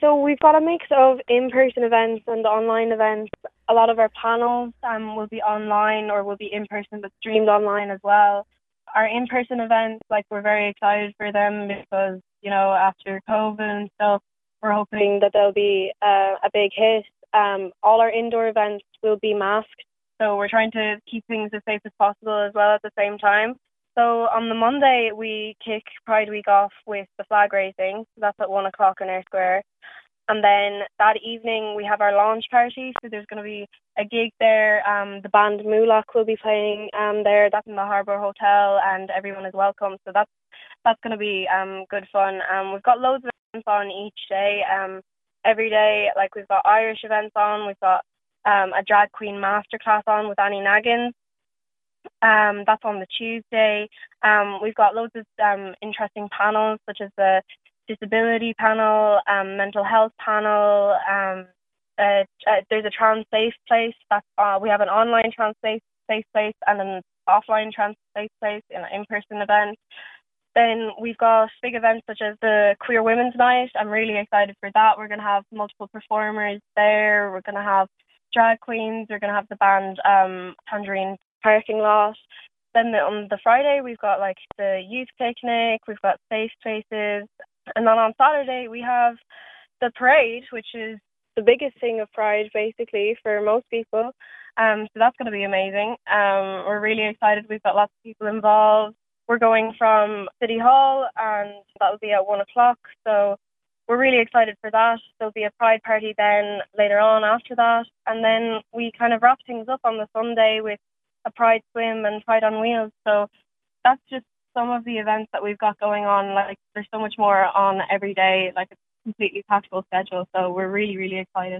So we've got a mix of in-person events and online events. A lot of our panels um, will be online or will be in person but streamed online as well. Our in-person events, like we're very excited for them because, you know, after COVID and stuff, we're hoping that they'll be uh, a big hit. Um, all our indoor events will be masked, so we're trying to keep things as safe as possible as well at the same time. So on the Monday, we kick Pride Week off with the flag raising. That's at one o'clock in Eyre Square. And then that evening, we have our launch party. So there's going to be a gig there. Um, the band Moolock will be playing um, there. That's in the Harbour Hotel, and everyone is welcome. So that's that's going to be um, good fun. Um, we've got loads of events on each day. Um, every day, like we've got Irish events on. We've got um, a drag queen masterclass on with Annie Naggins. Um, that's on the Tuesday. Um, we've got loads of um, interesting panels, such as the disability panel, um, mental health panel. Um, uh, uh, there's a trans safe place. That uh, we have an online trans safe safe place and an offline trans safe place in an in-person event. Then we've got big events such as the Queer Women's Night. I'm really excited for that. We're going to have multiple performers there. We're going to have drag queens. We're going to have the band um, Tangerine Parking Lot. Then the, on the Friday, we've got like the youth picnic. We've got safe spaces. And then on Saturday, we have the parade, which is the biggest thing of Pride, basically, for most people. Um, so that's going to be amazing. Um, we're really excited. We've got lots of people involved. We're going from City Hall, and that'll be at one o'clock. So we're really excited for that. There'll be a Pride party then later on after that, and then we kind of wrap things up on the Sunday with a Pride swim and Pride on Wheels. So that's just some of the events that we've got going on. Like there's so much more on every day. Like it's completely packed full schedule. So we're really really excited.